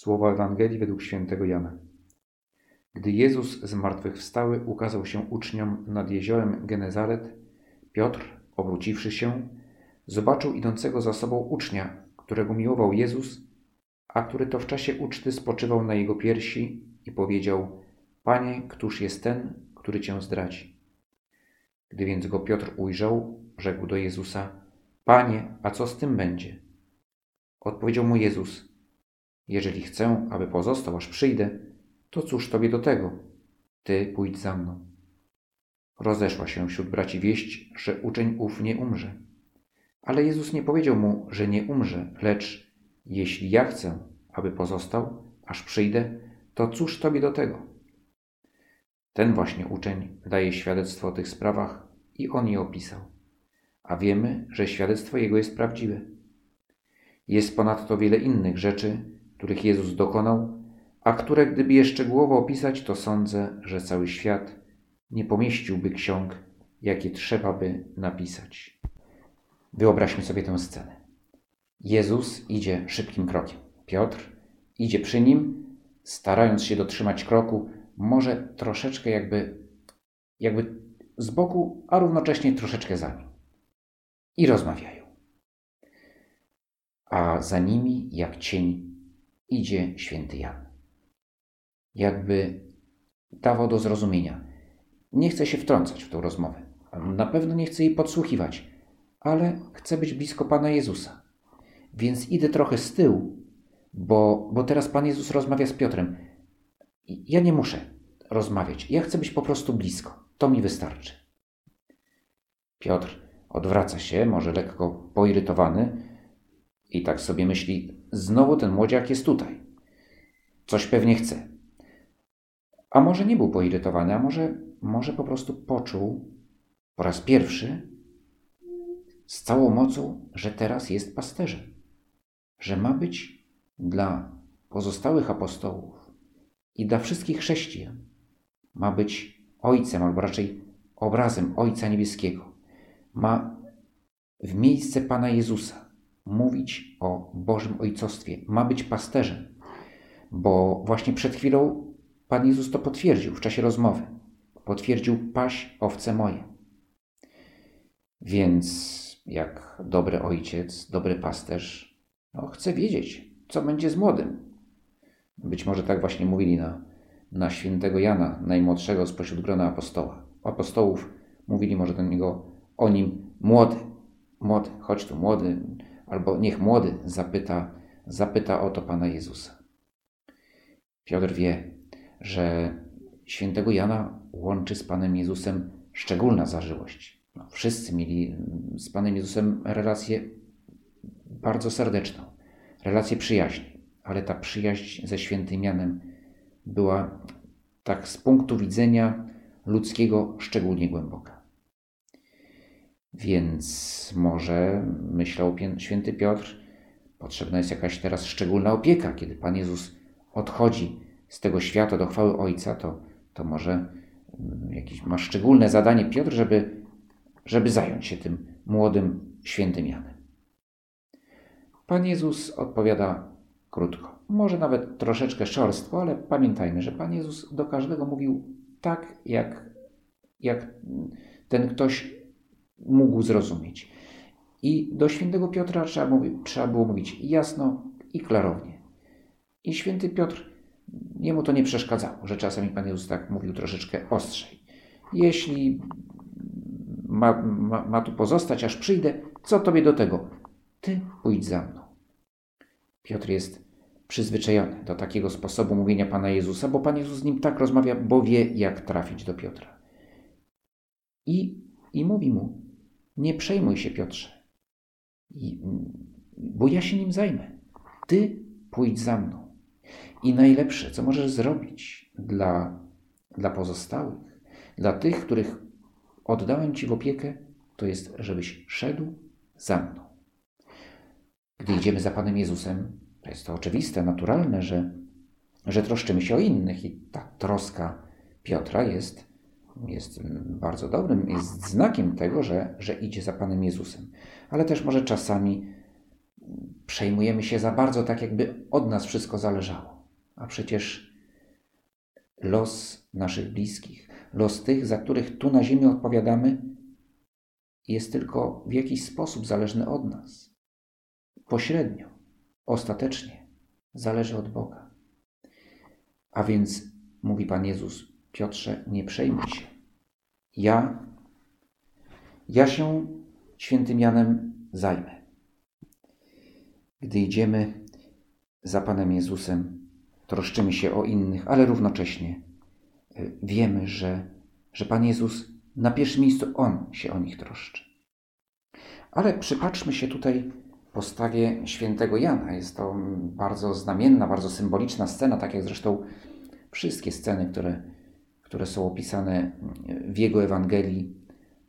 Słowa Ewangelii według świętego Jana. Gdy Jezus zmartwychwstały ukazał się uczniom nad jeziorem Genezaret, Piotr, obróciwszy się, zobaczył idącego za sobą ucznia, którego miłował Jezus, a który to w czasie uczty spoczywał na jego piersi i powiedział: Panie, któż jest ten, który cię zdradzi? Gdy więc go Piotr ujrzał, rzekł do Jezusa: Panie, a co z tym będzie? Odpowiedział mu Jezus: jeżeli chcę, aby pozostał, aż przyjdę, to cóż tobie do tego? Ty pójdź za mną. Rozeszła się wśród braci wieść, że uczeń ów nie umrze. Ale Jezus nie powiedział mu, że nie umrze, lecz jeśli ja chcę, aby pozostał, aż przyjdę, to cóż tobie do tego? Ten właśnie uczeń daje świadectwo o tych sprawach i on je opisał. A wiemy, że świadectwo jego jest prawdziwe. Jest ponadto wiele innych rzeczy, których Jezus dokonał, a które gdyby je szczegółowo opisać, to sądzę, że cały świat nie pomieściłby ksiąg, jakie trzeba by napisać. Wyobraźmy sobie tę scenę. Jezus idzie szybkim krokiem. Piotr idzie przy nim, starając się dotrzymać kroku, może troszeczkę jakby, jakby z boku, a równocześnie troszeczkę za nim. I rozmawiają. A za nimi, jak cień, idzie święty Jan. Jakby dawał do zrozumienia. Nie chce się wtrącać w tą rozmowę. Na pewno nie chce jej podsłuchiwać, ale chce być blisko Pana Jezusa. Więc idę trochę z tyłu, bo, bo teraz Pan Jezus rozmawia z Piotrem. Ja nie muszę rozmawiać. Ja chcę być po prostu blisko. To mi wystarczy. Piotr odwraca się, może lekko poirytowany, i tak sobie myśli, znowu ten młodziak jest tutaj. Coś pewnie chce. A może nie był poirytowany, a może, może po prostu poczuł po raz pierwszy z całą mocą, że teraz jest pasterzem. Że ma być dla pozostałych apostołów i dla wszystkich chrześcijan. Ma być ojcem, albo raczej obrazem Ojca Niebieskiego. Ma w miejsce Pana Jezusa mówić o Bożym Ojcostwie, ma być pasterzem, bo właśnie przed chwilą Pan Jezus to potwierdził w czasie rozmowy. Potwierdził: Paś owce moje. Więc, jak dobry ojciec, dobry pasterz, no, chce wiedzieć, co będzie z młodym. Być może tak właśnie mówili na, na świętego Jana, najmłodszego spośród grona apostoła. Apostołów mówili może do niego o nim młody. Młody, chodź tu, młody, albo niech młody zapyta, zapyta o to Pana Jezusa. Piotr wie, że świętego Jana łączy z Panem Jezusem szczególna zażyłość. No, wszyscy mieli z Panem Jezusem relację bardzo serdeczną, relację przyjaźni, ale ta przyjaźń ze świętym Janem była tak z punktu widzenia ludzkiego szczególnie głęboka. Więc może, myślał święty Piotr, potrzebna jest jakaś teraz szczególna opieka. Kiedy Pan Jezus odchodzi z tego świata do chwały Ojca, to, to może mm, jakieś ma szczególne zadanie Piotr, żeby, żeby zająć się tym młodym świętym Janem. Pan Jezus odpowiada krótko, może nawet troszeczkę szorstwo, ale pamiętajmy, że Pan Jezus do każdego mówił tak, jak, jak ten ktoś mógł zrozumieć. I do świętego Piotra trzeba, mówi, trzeba było mówić jasno i klarownie. I święty Piotr, jemu to nie przeszkadzało, że czasami Pan Jezus tak mówił troszeczkę ostrzej. Jeśli ma, ma, ma tu pozostać, aż przyjdę, co tobie do tego? Ty pójdź za mną. Piotr jest przyzwyczajony do takiego sposobu mówienia Pana Jezusa, bo Pan Jezus z nim tak rozmawia, bo wie, jak trafić do Piotra. I, i mówi mu: nie przejmuj się, Piotrze, bo ja się nim zajmę. Ty pójdź za mną. I najlepsze, co możesz zrobić dla, dla pozostałych, dla tych, których oddałem Ci w opiekę, to jest, żebyś szedł za mną. Gdy idziemy za Panem Jezusem, to jest to oczywiste, naturalne, że, że troszczymy się o innych i ta troska Piotra jest jest bardzo dobrym, jest znakiem tego, że, że idzie za Panem Jezusem. Ale też może czasami przejmujemy się za bardzo, tak jakby od nas wszystko zależało. A przecież los naszych bliskich, los tych, za których tu na ziemi odpowiadamy, jest tylko w jakiś sposób zależny od nas. Pośrednio, ostatecznie zależy od Boga. A więc, mówi Pan Jezus, Piotrze, nie przejmuj się. Ja, ja się świętym Janem zajmę. Gdy idziemy za Panem Jezusem, troszczymy się o innych, ale równocześnie y, wiemy, że, że Pan Jezus na pierwszym miejscu On się o nich troszczy. Ale przypatrzmy się tutaj postawie świętego Jana. Jest to bardzo znamienna, bardzo symboliczna scena, tak jak zresztą wszystkie sceny, które, które są opisane w jego Ewangelii,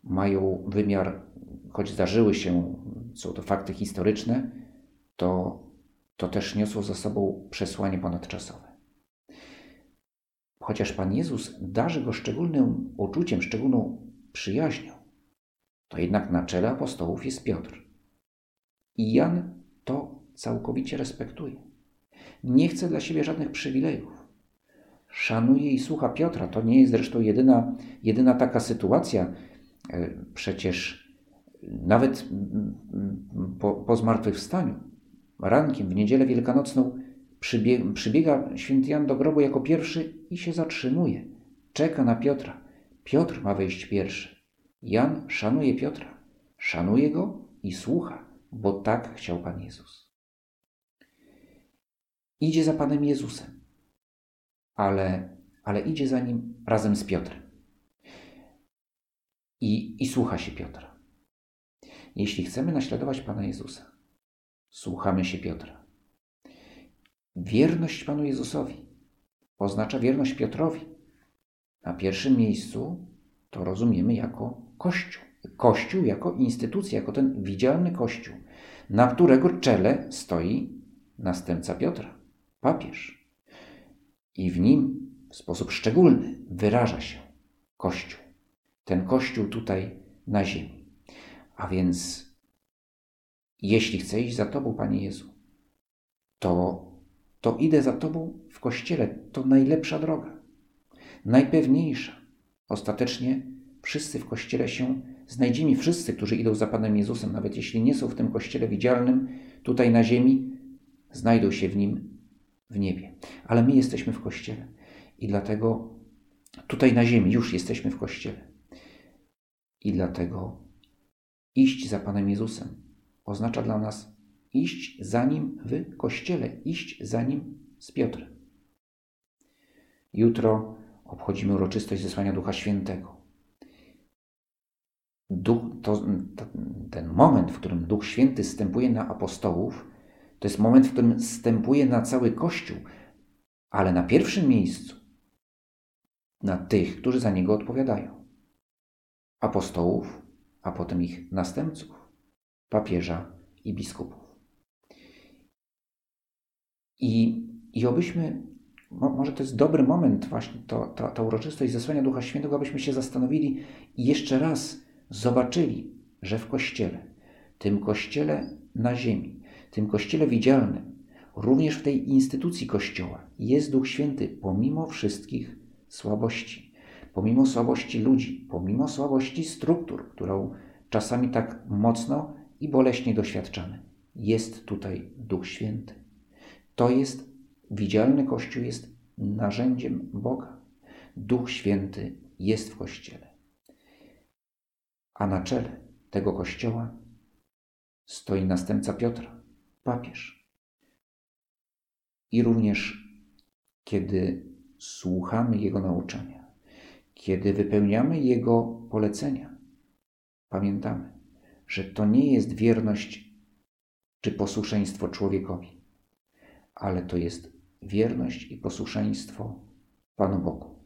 mają wymiar, choć zdarzyły się, są to fakty historyczne, to, to też niosą za sobą przesłanie ponadczasowe. Chociaż Pan Jezus darzy go szczególnym uczuciem, szczególną przyjaźnią, to jednak na czele apostołów jest Piotr. I Jan to całkowicie respektuje. Nie chce dla siebie żadnych przywilejów. Szanuje i słucha Piotra. To nie jest zresztą jedyna, jedyna taka sytuacja. E, przecież nawet po, po zmartwychwstaniu, rankiem w niedzielę wielkanocną, przybiega, przybiega święty Jan do grobu jako pierwszy i się zatrzymuje. Czeka na Piotra. Piotr ma wejść pierwszy. Jan szanuje Piotra, szanuje go i słucha, bo tak chciał Pan Jezus. Idzie za Panem Jezusem, ale, ale idzie za nim razem z Piotrem. I, I słucha się Piotra. Jeśli chcemy naśladować Pana Jezusa, słuchamy się Piotra. Wierność Panu Jezusowi oznacza wierność Piotrowi. Na pierwszym miejscu to rozumiemy jako Kościół. Kościół jako instytucja, jako ten widzialny Kościół, na którego czele stoi następca Piotra, papież. I w nim w sposób szczególny wyraża się Kościół. Ten Kościół tutaj na ziemi. A więc, jeśli chcę iść za Tobą, Panie Jezu, to, to idę za Tobą w Kościele. To najlepsza droga, najpewniejsza. Ostatecznie wszyscy w Kościele się znajdziemy, wszyscy, którzy idą za Panem Jezusem, nawet jeśli nie są w tym Kościele widzialnym, tutaj na ziemi, znajdą się w nim w niebie. Ale my jesteśmy w Kościele i dlatego tutaj na ziemi już jesteśmy w Kościele. I dlatego iść za Panem Jezusem oznacza dla nas iść za Nim w Kościele, iść za Nim z Piotrem. Jutro obchodzimy uroczystość zesłania Ducha Świętego. Duch, to, ten moment, w którym Duch Święty stępuje na apostołów, to jest moment, w którym stępuje na cały Kościół, ale na pierwszym miejscu na tych, którzy za niego odpowiadają. Apostołów, a potem ich następców, papieża i biskupów. I, i obyśmy, może to jest dobry moment, właśnie to, ta, ta uroczystość zesłania Ducha Świętego, abyśmy się zastanowili i jeszcze raz zobaczyli, że w Kościele, tym Kościele na ziemi, tym Kościele widzialnym, również w tej instytucji Kościoła jest Duch Święty pomimo wszystkich słabości, pomimo słabości ludzi, pomimo słabości struktur, którą czasami tak mocno i boleśnie doświadczamy. Jest tutaj Duch Święty. To jest, widzialny Kościół jest narzędziem Boga. Duch Święty jest w Kościele a na czele tego kościoła stoi następca Piotra, papież. I również kiedy słuchamy Jego nauczania, kiedy wypełniamy Jego polecenia, pamiętamy, że to nie jest wierność czy posłuszeństwo człowiekowi, ale to jest wierność i posłuszeństwo Panu Bogu.